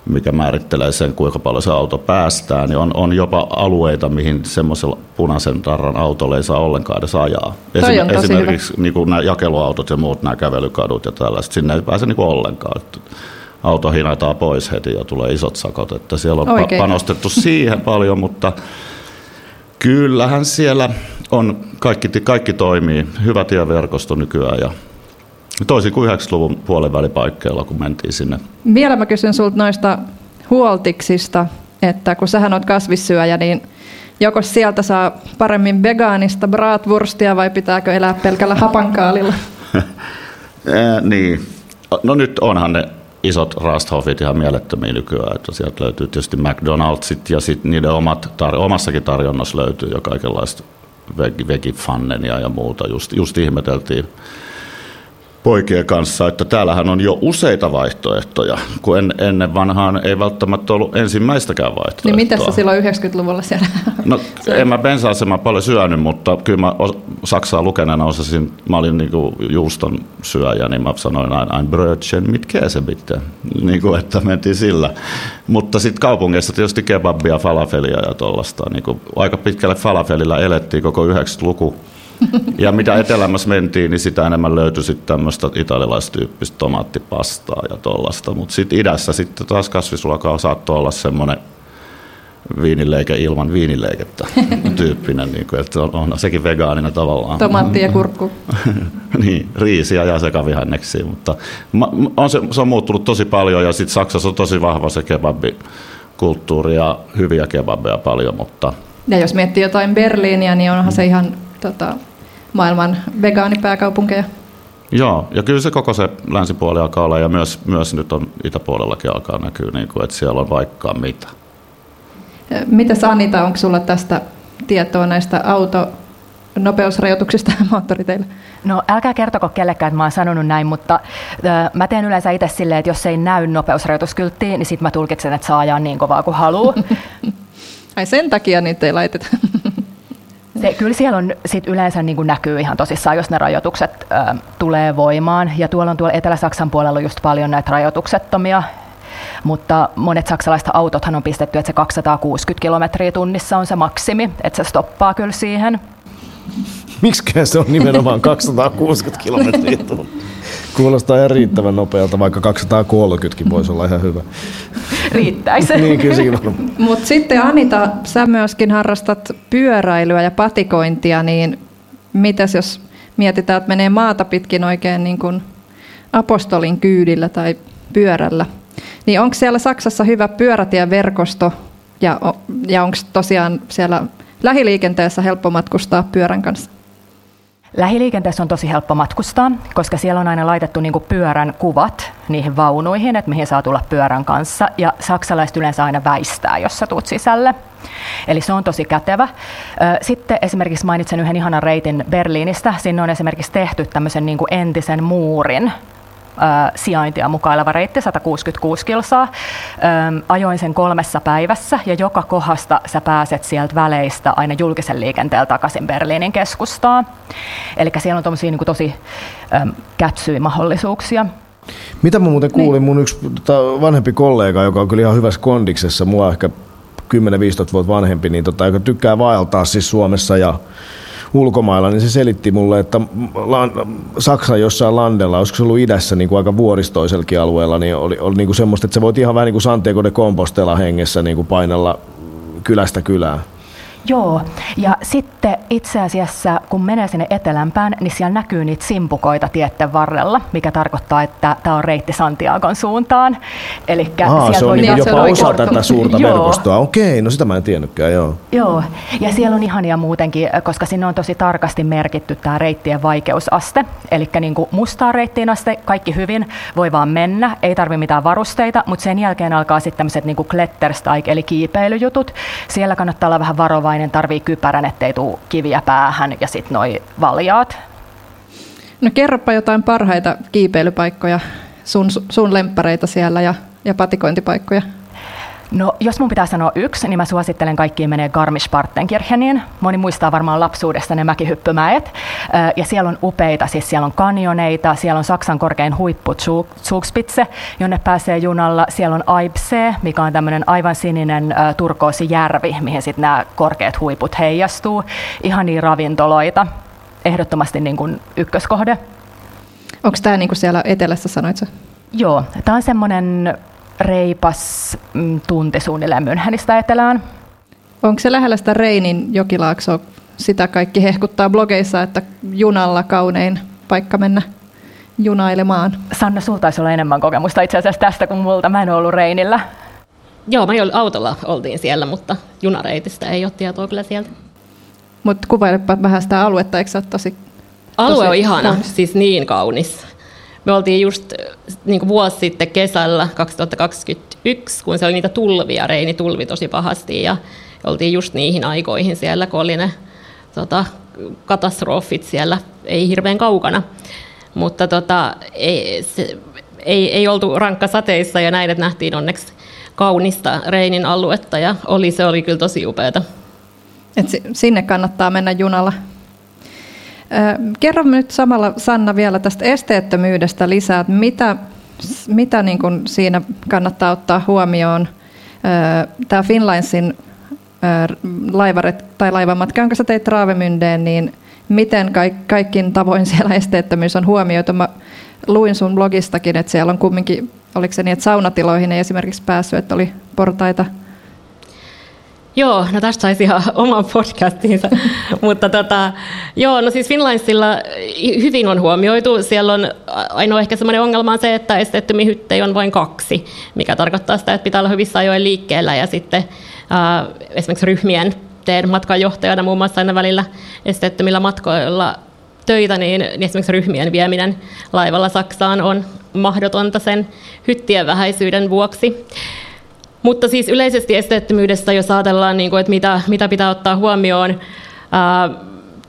mikä määrittelee sen, kuinka paljon se auto päästää, niin on, on jopa alueita, mihin semmoisella punaisen tarran autolla ei saa ollenkaan edes ajaa. Toi on Esimerkiksi niin kuin nämä jakeluautot ja muut, nämä kävelykadut ja tällaiset, sinne ei pääse niin kuin ollenkaan. Auto hinataan pois heti ja tulee isot sakot, että siellä on pa- Oikein. panostettu siihen paljon, mutta kyllähän siellä on, kaikki, kaikki toimii, hyvä tieverkosto nykyään ja toisin kuin 90-luvun puolen välipaikkeilla, kun mentiin sinne Vielä mä kysyn sulta noista huoltiksista, että kun sähän oot kasvissyöjä, niin joko sieltä saa paremmin vegaanista bratwurstia vai pitääkö elää pelkällä hapankaalilla? Ää, niin. No nyt onhan ne isot Rasthofit ihan mielettömiä nykyään, että sieltä löytyy tietysti McDonald'sit ja sitten niiden omat tar- omassakin tarjonnassa löytyy jo kaikenlaista veg- vegifannenia ja muuta. Just, just ihmeteltiin poikien kanssa, että täällähän on jo useita vaihtoehtoja, kun en, ennen vanhaan ei välttämättä ollut ensimmäistäkään vaihtoehtoa. Niin miten sä silloin 90-luvulla siellä? No, en mä bensa paljon syönyt, mutta kyllä mä Saksaa lukeneena osasin, mä olin niinku juuston syöjä, niin mä sanoin aina ein Brötchen mit Käse bitte, niin kuin, että mentiin sillä. Mutta sitten kaupungeissa tietysti kebabia, falafelia ja tuollaista. Niin aika pitkälle falafelilla elettiin koko 90-luku. Ja mitä etelämässä mentiin, niin sitä enemmän löytyi sitten tämmöistä italialaistyyppistä tomaattipastaa ja tuollaista. Mutta sitten idässä sitten taas kasvisruokaa saattoi olla semmoinen viinileike ilman viinileikettä tyyppinen, niin kuin, että on, on sekin vegaanina tavallaan. Tomaatti ja kurkku. niin, riisiä ja sekavihanneksia, mutta on se, se on muuttunut tosi paljon ja sitten Saksassa on tosi vahva se kebabikulttuuri ja hyviä kebabeja paljon, mutta Ja jos miettii jotain Berliiniä, niin onhan se ihan tota, maailman vegaanipääkaupunkeja. joo, ja kyllä se koko se länsipuoli alkaa olla ja myös, myös nyt on itäpuolellakin alkaa näkyä, niin kuin, että siellä on vaikka mitä. Mitäs Anita, onko sulla tästä tietoa näistä auto nopeusrajoituksista moottoriteillä? No älkää kertoko kellekään, että mä oon sanonut näin, mutta ö, mä teen yleensä itse silleen, että jos ei näy nopeusrajoituskylttiä, niin sit mä tulkitsen, että saa ajaa niin kovaa kuin haluaa. Ai sen takia niitä ei laiteta. Se, kyllä siellä on sit yleensä niin kuin näkyy ihan tosissaan, jos ne rajoitukset ö, tulee voimaan. Ja tuolla on tuolla Etelä-Saksan puolella just paljon näitä rajoituksettomia. Mutta monet saksalaiset autothan on pistetty, että se 260 kilometriä tunnissa on se maksimi, että se stoppaa kyllä siihen. Miksikään se on nimenomaan 260 kilometriä tunnissa? Kuulostaa ihan riittävän nopealta, vaikka 230kin voisi olla ihan hyvä. Riittäisi. niin, kyllä. Mutta sitten Anita, sä myöskin harrastat pyöräilyä ja patikointia, niin mitäs jos mietitään, että menee maata pitkin oikein niin kuin apostolin kyydillä tai pyörällä, niin onko siellä Saksassa hyvä pyörätieverkosto ja, ja onko tosiaan siellä lähiliikenteessä helppo matkustaa pyörän kanssa? Lähiliikenteessä on tosi helppo matkustaa, koska siellä on aina laitettu niinku pyörän kuvat niihin vaunuihin, että mihin saa tulla pyörän kanssa. Ja saksalaiset yleensä aina väistää, jos sä tuut sisälle. Eli se on tosi kätevä. Sitten esimerkiksi mainitsen yhden ihanan reitin Berliinistä. Sinne on esimerkiksi tehty tämmöisen niinku entisen muurin sijaintia mukaileva reitti, 166 kilsaa. Ajoin sen kolmessa päivässä ja joka kohdasta sä pääset sieltä väleistä aina julkisen liikenteellä takaisin Berliinin keskustaan. Eli siellä on tommosia niin tosi kätsyjä mahdollisuuksia. Mitä mä muuten kuulin, mun yksi tota, vanhempi kollega, joka on kyllä ihan hyvässä kondiksessa, mua ehkä 10-15 vuotta vanhempi, niin tota, joka tykkää vaeltaa siis Suomessa ja ulkomailla, niin se selitti mulle, että Saksan jossain landella, olisiko se ollut idässä niin kuin aika vuoristoisellakin alueella, niin oli, oli niin kuin semmoista, että sä voit ihan vähän niin kuin Santiago de Compostela hengessä niin kuin painella kylästä kylään. Joo, ja sitten itse asiassa kun menee sinne etelämpään, niin siellä näkyy niitä simpukoita tietten varrella, mikä tarkoittaa, että tämä on reitti Santiagon suuntaan. Eli se on niin jopa osa tätä suurta joo. verkostoa. Okei, no sitä mä en tiennytkään, joo. Joo, ja siellä on ihania muutenkin, koska sinne on tosi tarkasti merkitty tämä reittien vaikeusaste. Eli niin kuin mustaa reittiin asti kaikki hyvin, voi vaan mennä, ei tarvi mitään varusteita, mutta sen jälkeen alkaa sitten tämmöiset niin klettersteig eli kiipeilyjutut. Siellä kannattaa olla vähän varovainen nainen tarvii kypärän, ettei tule kiviä päähän ja sitten noi valjaat. No kerropa jotain parhaita kiipeilypaikkoja, sun, sun lemppareita siellä ja, ja patikointipaikkoja. No, jos mun pitää sanoa yksi, niin mä suosittelen kaikkiin menee Garmisch-Partenkircheniin. Moni muistaa varmaan lapsuudesta ne mäkihyppymäet. Ja siellä on upeita, siis siellä on kanjoneita, siellä on Saksan korkein huippu Zugspitze, jonne pääsee junalla. Siellä on Aibsee, mikä on tämmöinen aivan sininen turkoosi järvi, mihin sitten nämä korkeat huiput heijastuu. Ihania ravintoloita. Ehdottomasti niin kuin ykköskohde. Onko tämä niin kuin siellä etelässä sanoit Joo, tämä on semmoinen reipas mm, tunti suunnilleen Münhenistä etelään. Onko se lähellä sitä Reinin jokilaaksoa? Sitä kaikki hehkuttaa blogeissa, että junalla kaunein paikka mennä junailemaan. Sanna, sulta taisi olla enemmän kokemusta itse asiassa tästä kuin multa. Mä en ollut Reinillä. Joo, mä autolla oltiin siellä, mutta junareitistä ei ole tietoa kyllä sieltä. Mutta kuvailepa vähän sitä aluetta, eikö se ole tosi, Alue tosi on ihana, kaunis. siis niin kaunis. Me oltiin just niin kuin vuosi sitten kesällä 2021, kun se oli niitä tulvia, reini tulvi tosi pahasti ja oltiin just niihin aikoihin siellä, kun oli ne tota, katastrofit siellä, ei hirveän kaukana. Mutta tota, ei, se, ei, ei oltu rankka sateissa ja näin, että nähtiin onneksi kaunista Reinin aluetta ja oli, se oli kyllä tosi upeata. Et sinne kannattaa mennä junalla Kerro nyt samalla Sanna vielä tästä esteettömyydestä lisää, että mitä, mitä niin kuin siinä kannattaa ottaa huomioon. Tämä Finlinesin laivaret, tai laivamatka, jonka sä teit Raavemyndeen, niin miten kaik, kaikkin tavoin siellä esteettömyys on huomioitu? Mä luin sun blogistakin, että siellä on kumminkin, oliko se niin, että saunatiloihin ei esimerkiksi päässyt, että oli portaita Joo, no tästä saisi ihan oman podcastinsa. Mutta tota, joo, no siis Finlinesilla hyvin on huomioitu. Siellä on ainoa ehkä semmoinen ongelma on se, että esteettömiä hyttejä on vain kaksi, mikä tarkoittaa sitä, että pitää olla hyvissä ajoin liikkeellä ja sitten äh, esimerkiksi ryhmien teen matkanjohtajana muun muassa aina välillä esteettömillä matkoilla töitä, niin, niin esimerkiksi ryhmien vieminen laivalla Saksaan on mahdotonta sen hyttien vähäisyyden vuoksi. Mutta siis yleisesti esteettömyydestä, jos ajatellaan, niin kuin, että mitä, mitä pitää ottaa huomioon, ää,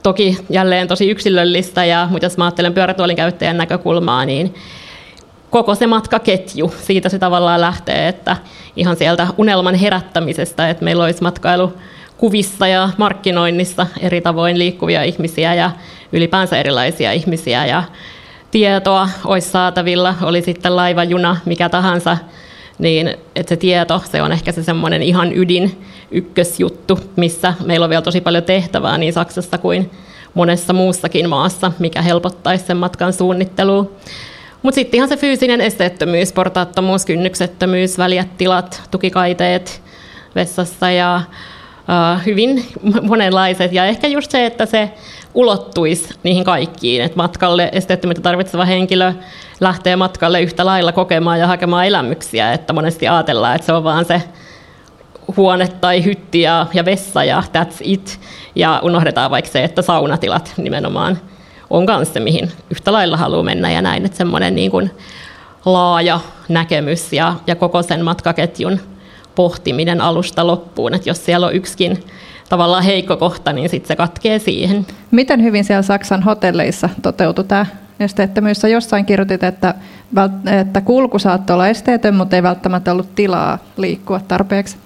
toki jälleen tosi yksilöllistä, ja, mutta jos mä ajattelen pyörätuolin käyttäjän näkökulmaa, niin koko se matkaketju, siitä se tavallaan lähtee, että ihan sieltä unelman herättämisestä, että meillä olisi matkailu kuvissa ja markkinoinnissa eri tavoin liikkuvia ihmisiä ja ylipäänsä erilaisia ihmisiä ja tietoa olisi saatavilla, oli sitten laiva, juna, mikä tahansa, niin että se tieto, se on ehkä se semmoinen ihan ydin ykkösjuttu, missä meillä on vielä tosi paljon tehtävää niin Saksassa kuin monessa muussakin maassa, mikä helpottaisi sen matkan suunnittelua. Mutta sitten ihan se fyysinen esteettömyys, portaattomuus, kynnyksettömyys, väljät tilat, tukikaiteet vessassa ja uh, hyvin monenlaiset. Ja ehkä just se, että se ulottuisi niihin kaikkiin, että matkalle esteettömyyttä tarvitseva henkilö lähtee matkalle yhtä lailla kokemaan ja hakemaan elämyksiä, että monesti ajatellaan, että se on vaan se huone tai hytti ja, ja vessa ja that's it. Ja unohdetaan vaikka se, että saunatilat nimenomaan on kanssa se, mihin yhtä lailla haluaa mennä ja näin, että semmoinen niin kuin laaja näkemys ja, ja koko sen matkaketjun pohtiminen alusta loppuun, että jos siellä on yksikin tavallaan heikko kohta, niin sitten se katkee siihen. Miten hyvin siellä Saksan hotelleissa toteutui tämä esteettömyys. Jossain kirjoitit, että, että kulku saattoi olla esteetön, mutta ei välttämättä ollut tilaa liikkua tarpeeksi.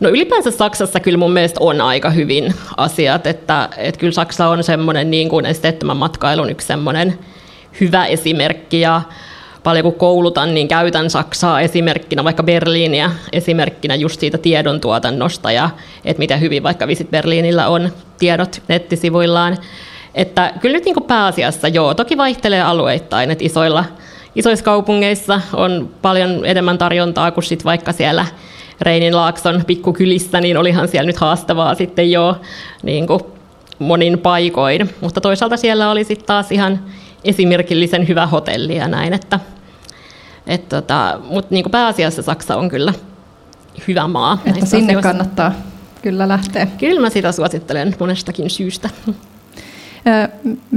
No ylipäänsä Saksassa kyllä mun mielestä on aika hyvin asiat, että, että kyllä Saksa on semmoinen niin kuin esteettömän matkailun yksi semmoinen hyvä esimerkki ja paljon kun koulutan, niin käytän Saksaa esimerkkinä, vaikka Berliiniä esimerkkinä just siitä tiedontuotannosta ja että miten hyvin vaikka Visit Berliinillä on tiedot nettisivuillaan. Että kyllä nyt niin pääasiassa joo, toki vaihtelee alueittain, että isoilla, isoissa kaupungeissa on paljon enemmän tarjontaa kuin sit vaikka siellä Reinin-Laakson pikkukylissä, niin olihan siellä nyt haastavaa sitten jo niin kuin monin paikoin. Mutta toisaalta siellä oli sitten taas ihan esimerkillisen hyvä hotelli ja näin, että et tota, mutta niin pääasiassa Saksa on kyllä hyvä maa. Että sinne asioissa. kannattaa kyllä lähteä. Kyllä mä sitä suosittelen monestakin syystä.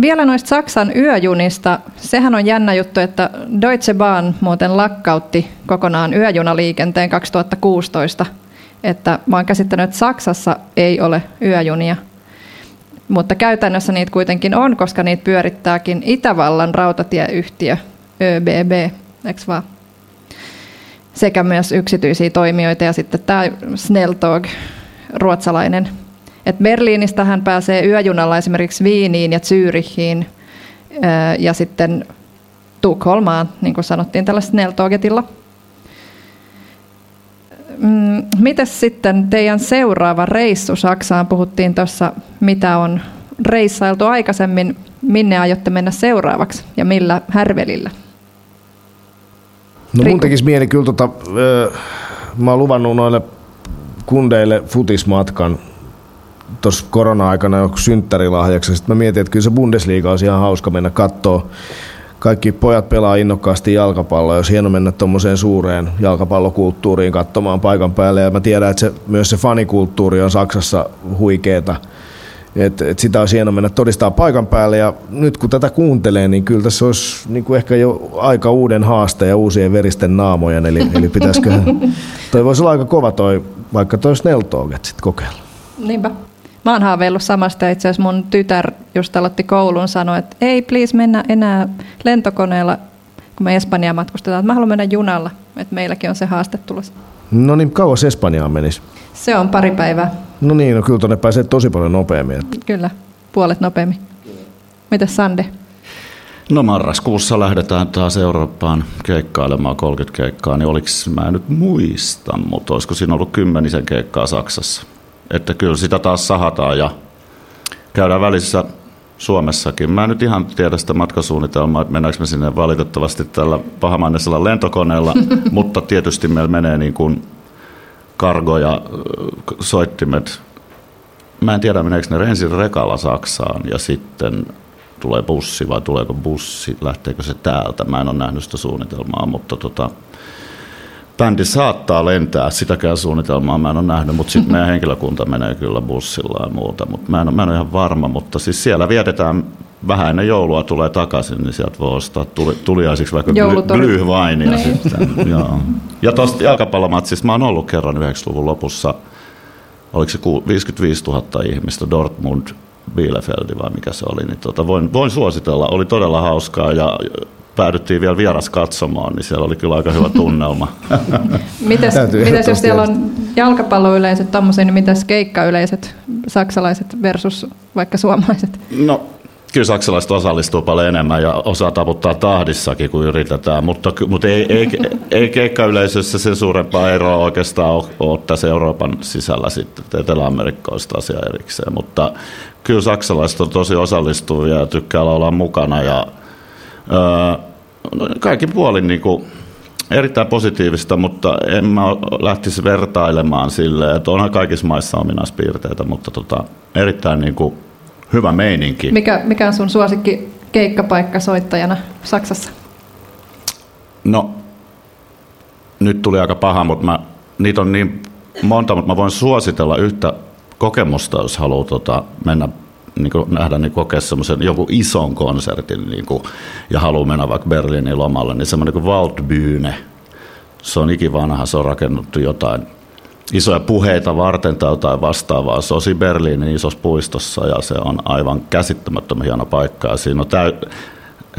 Vielä noista Saksan yöjunista. Sehän on jännä juttu, että Deutsche Bahn muuten lakkautti kokonaan yöjunaliikenteen 2016. Että mä oon käsittänyt, että Saksassa ei ole yöjunia. Mutta käytännössä niitä kuitenkin on, koska niitä pyörittääkin Itävallan rautatieyhtiö ÖBB, eikö vaan? Sekä myös yksityisiä toimijoita ja sitten tämä Snelltog, ruotsalainen et Berliinistä hän pääsee yöjunalla esimerkiksi Viiniin ja Zyrichiin ja sitten Tukholmaan, niin kuin sanottiin tällä Snelltogetilla. Mm, mites sitten teidän seuraava reissu Saksaan? Puhuttiin tuossa, mitä on reissailtu aikaisemmin. Minne aiotte mennä seuraavaksi ja millä härvelillä? No mun tekisi mieli kyllä, tota, mä oon luvannut noille kundeille futismatkan tuossa korona-aikana jo synttärilahjaksi. Sitten mä mietin, että kyllä se Bundesliga olisi ihan hauska mennä katsoa. Kaikki pojat pelaa innokkaasti jalkapalloa, jos hieno mennä tuommoiseen suureen jalkapallokulttuuriin katsomaan paikan päälle. Ja mä tiedän, että se, myös se fanikulttuuri on Saksassa huikeeta. Et, et sitä olisi hieno mennä todistaa paikan päälle ja nyt kun tätä kuuntelee, niin kyllä tässä olisi niin kuin ehkä jo aika uuden haaste ja uusien veristen naamojen, eli, eli pitäisikö, toi voisi olla aika kova toi, vaikka toi Snelltoget sitten kokeilla. Niinpä. Mä oon haaveillut samasta. Itse asiassa mun tytär just aloitti koulun, sanoi, että ei please mennä enää lentokoneella, kun me Espanjaan matkustetaan. Mä haluan mennä junalla, että meilläkin on se haaste tulossa. No niin, kauas Espanjaan menisi? Se on pari päivää. No niin, no kyllä tuonne pääsee tosi paljon nopeammin. Kyllä, puolet nopeammin. Mitäs Sande? No marraskuussa lähdetään taas Eurooppaan keikkailemaan 30 keikkaa, niin oliko, mä en nyt muista, mutta olisiko siinä ollut kymmenisen keikkaa Saksassa? että kyllä sitä taas sahataan ja käydään välissä Suomessakin. Mä en nyt ihan tiedä sitä matkasuunnitelmaa, että mennäänkö me sinne valitettavasti tällä pahamainesella lentokoneella, mutta tietysti meillä menee niin kuin kargo ja soittimet. Mä en tiedä, meneekö ne ensin rekalla Saksaan ja sitten tulee bussi vai tuleeko bussi, lähteekö se täältä. Mä en ole nähnyt sitä suunnitelmaa, mutta tota, bändi saattaa lentää, sitäkään suunnitelmaa mä en ole nähnyt, mutta sitten meidän henkilökunta menee kyllä bussilla ja muuta, mutta mä en, mä en ole ihan varma, mutta siis siellä vietetään vähän ennen joulua tulee takaisin, niin sieltä voi ostaa tuli, tuliaisiksi vaikka blyhvainia niin. sitten. Joo. Ja tuosta jalkapallomatsista mä oon ollut kerran 90-luvun lopussa, oliko se 55 000 ihmistä, Dortmund, Bielefeldi vai mikä se oli, niin tota, voin, voin suositella, oli todella hauskaa ja päädyttiin vielä vieras katsomaan, niin siellä oli kyllä aika hyvä tunnelma. mites, mites jos siellä on jalkapalloyleiset tommosia, niin mitäs keikkayleiset, saksalaiset versus vaikka suomalaiset? No kyllä saksalaiset osallistuu paljon enemmän ja osaa taputtaa tahdissakin, kuin yritetään, mutta, mutta ei, ei, ei keikkayleisössä sen suurempaa eroa oikeastaan ole, ole tässä Euroopan sisällä sitten, Etelä-Amerikkoista asia erikseen, mutta kyllä saksalaiset on tosi osallistuvia ja tykkää olla mukana ja öö, kaikin puolin niin kuin erittäin positiivista, mutta en mä lähtisi vertailemaan silleen, että onhan kaikissa maissa ominaispiirteitä, mutta tota, erittäin niin kuin hyvä meininki. Mikä, mikä on sun suosikki keikkapaikka soittajana Saksassa? No, nyt tuli aika paha, mutta mä, niitä on niin monta, mutta mä voin suositella yhtä kokemusta, jos haluaa tota, mennä niin kuin nähdä, niin kokea semmoisen joku ison konsertin niin kuin, ja haluaa mennä vaikka Berliinin lomalle, niin semmoinen kuin Waldbühne, se on ikivanha, se on rakennettu jotain isoja puheita varten tai jotain vastaavaa. Se on siinä Berliinin isossa puistossa ja se on aivan käsittämättömän hieno paikka. Ja siinä on täy-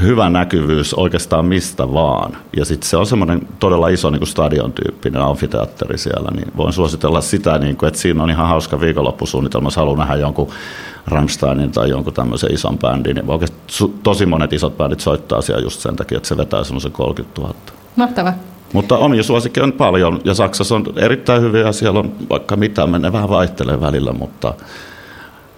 hyvä näkyvyys oikeastaan mistä vaan. Ja sitten se on semmoinen todella iso niin kuin stadion-tyyppinen amfiteatteri siellä, niin voin suositella sitä, niin kuin, että siinä on ihan hauska viikonloppusuunnitelma, jos haluaa nähdä jonkun Rammsteinin tai jonkun tämmöisen ison bändin, niin oikeasti tosi monet isot bändit soittaa siellä just sen takia, että se vetää semmoisen 30 000. Mahtava. Mutta omia suosikkeja on paljon ja Saksassa on erittäin hyviä, siellä on vaikka mitä, menee vähän vaihtelee välillä, mutta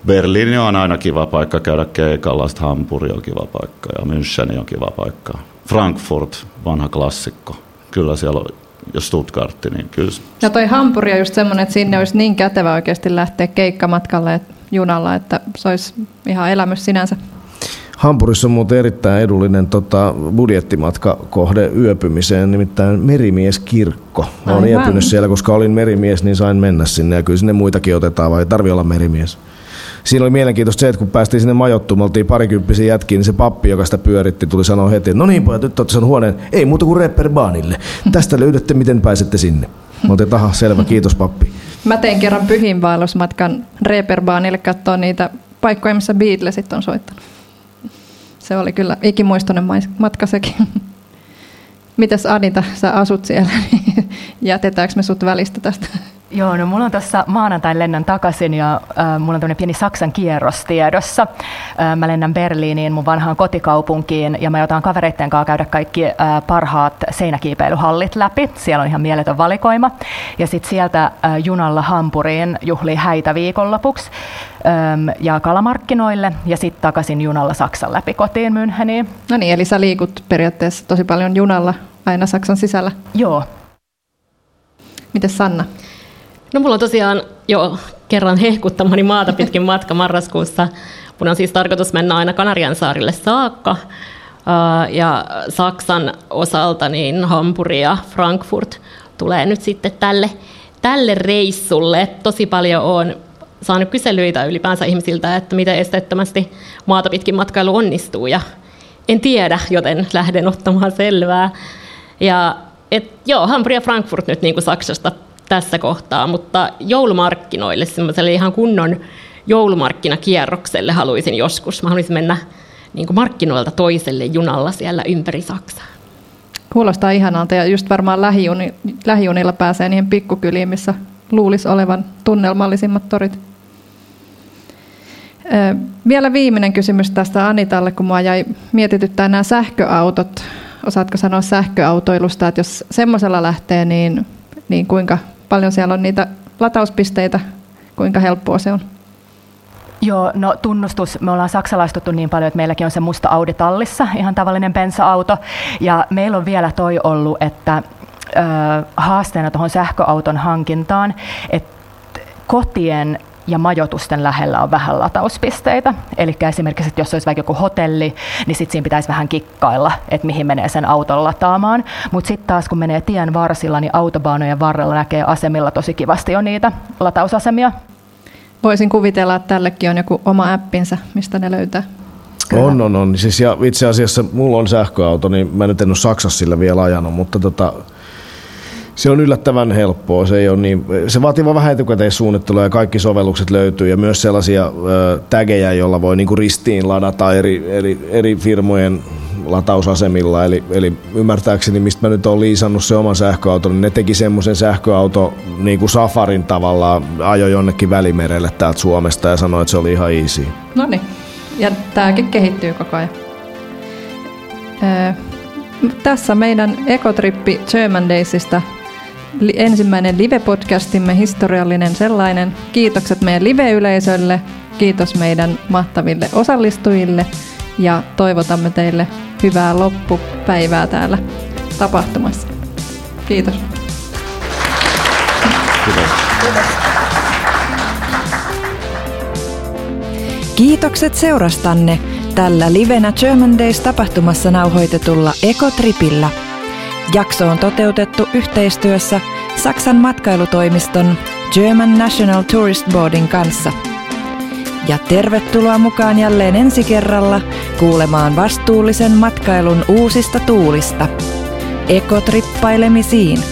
Berliini on aina kiva paikka käydä keikalla, sitten Hampuri on kiva paikka ja München on kiva paikka. Frankfurt, vanha klassikko. Kyllä siellä on, ja Stuttgart, niin kyllä. Ja toi Hampuri on just semmoinen, että sinne olisi niin kätevä oikeasti lähteä keikkamatkalle junalla, että se olisi ihan elämys sinänsä. Hampurissa on muuten erittäin edullinen tota, budjettimatkakohde yöpymiseen, nimittäin merimieskirkko. Mä olen yöpynyt siellä, koska olin merimies, niin sain mennä sinne ja kyllä sinne muitakin otetaan, vai ei tarvi olla merimies siinä oli mielenkiintoista se, että kun päästiin sinne majoittumaan, oltiin parikymppisiä jätkiä, niin se pappi, joka sitä pyöritti, tuli sanoa heti, että no niin pojat, nyt olette huoneen, ei muuta kuin Repperbaanille. Tästä löydätte, miten pääsette sinne. Mä otin, aha, selvä, kiitos pappi. Mä tein kerran pyhinvaellusmatkan Reperbaanille katsoa niitä paikkoja, missä Beatlesit on soittanut. Se oli kyllä ikimuistoinen matka sekin. Mitäs Anita, sä asut siellä, niin jätetäänkö me sut välistä tästä? Joo, no mulla on tuossa maanantain lennän takaisin ja äh, mulla on tämmöinen pieni Saksan kierros tiedossa. Äh, mä lennän Berliiniin, mun vanhaan kotikaupunkiin ja mä jotain kavereitten kanssa käydä kaikki äh, parhaat seinäkiipeilyhallit läpi. Siellä on ihan mieletön valikoima. Ja sitten sieltä äh, junalla Hampuriin juhli häitä viikonlopuksi ähm, ja kalamarkkinoille ja sitten takaisin junalla Saksan läpi kotiin Müncheniin. No niin, eli sä liikut periaatteessa tosi paljon junalla aina Saksan sisällä. Joo. Mites Sanna? No mulla on tosiaan jo kerran hehkuttamani maata pitkin matka marraskuussa. Mun on siis tarkoitus mennä aina Kanarian saarille saakka. Ja Saksan osalta niin Hampuri ja Frankfurt tulee nyt sitten tälle, tälle reissulle. Tosi paljon on saanut kyselyitä ylipäänsä ihmisiltä, että miten esteettömästi maata pitkin matkailu onnistuu. Ja en tiedä, joten lähden ottamaan selvää. Ja et, joo, Hampuri ja Frankfurt nyt niin kuin Saksasta tässä kohtaa, mutta joulumarkkinoille, semmoiselle ihan kunnon joulumarkkinakierrokselle haluaisin joskus. Mä haluaisin mennä niin kuin markkinoilta toiselle junalla siellä ympäri Saksaa. Kuulostaa ihanalta ja just varmaan lähijuni, lähijunilla pääsee niihin pikkukyliin, missä luulisi olevan tunnelmallisimmat torit. Vielä viimeinen kysymys tästä Anitalle, kun mua jäi mietityttää nämä sähköautot. Osaatko sanoa sähköautoilusta, että jos semmoisella lähtee, niin, niin kuinka paljon siellä on niitä latauspisteitä, kuinka helppoa se on? Joo, no tunnustus. Me ollaan saksalaistuttu niin paljon, että meilläkin on se musta Audi tallissa, ihan tavallinen bensa-auto. Ja meillä on vielä toi ollut, että ö, haasteena tuohon sähköauton hankintaan, että kotien ja majoitusten lähellä on vähän latauspisteitä. Eli esimerkiksi, että jos olisi vaikka joku hotelli, niin sitten siinä pitäisi vähän kikkailla, että mihin menee sen auton lataamaan. Mutta sitten taas kun menee tien varsilla, niin autobaanojen varrella näkee asemilla tosi kivasti jo niitä latausasemia. Voisin kuvitella, että tällekin on joku oma appinsa, mistä ne löytää. Kyllä. On, on, on. Siis ja itse asiassa mulla on sähköauto, niin mä nyt en ole Saksassa sillä vielä ajanut, mutta tota, se on yllättävän helppoa. Se, ei ole niin, se vaatii vaan vähän etukäteissuunnittelua ja kaikki sovellukset löytyy ja myös sellaisia tägejä, joilla voi niinku ristiin ladata eri, eri, eri firmojen latausasemilla. Eli, eli ymmärtääkseni, mistä mä nyt olen liisannut se oman sähköauton, niin ne teki semmoisen sähköauto niin kuin safarin tavallaan, ajo jonnekin välimerelle täältä Suomesta ja sanoi, että se oli ihan easy. No niin, ja tämäkin kehittyy koko ajan. Öö, tässä meidän ekotrippi German Daysista ensimmäinen live-podcastimme, historiallinen sellainen. Kiitokset meidän live-yleisölle, kiitos meidän mahtaville osallistujille ja toivotamme teille hyvää loppupäivää täällä tapahtumassa. Kiitos. Kiitos. Kiitokset seurastanne tällä livenä German Days tapahtumassa nauhoitetulla Ekotripillä. Jakso on toteutettu yhteistyössä Saksan matkailutoimiston German National Tourist Boardin kanssa. Ja tervetuloa mukaan jälleen ensi kerralla kuulemaan vastuullisen matkailun uusista tuulista. Ekotrippailemisiin!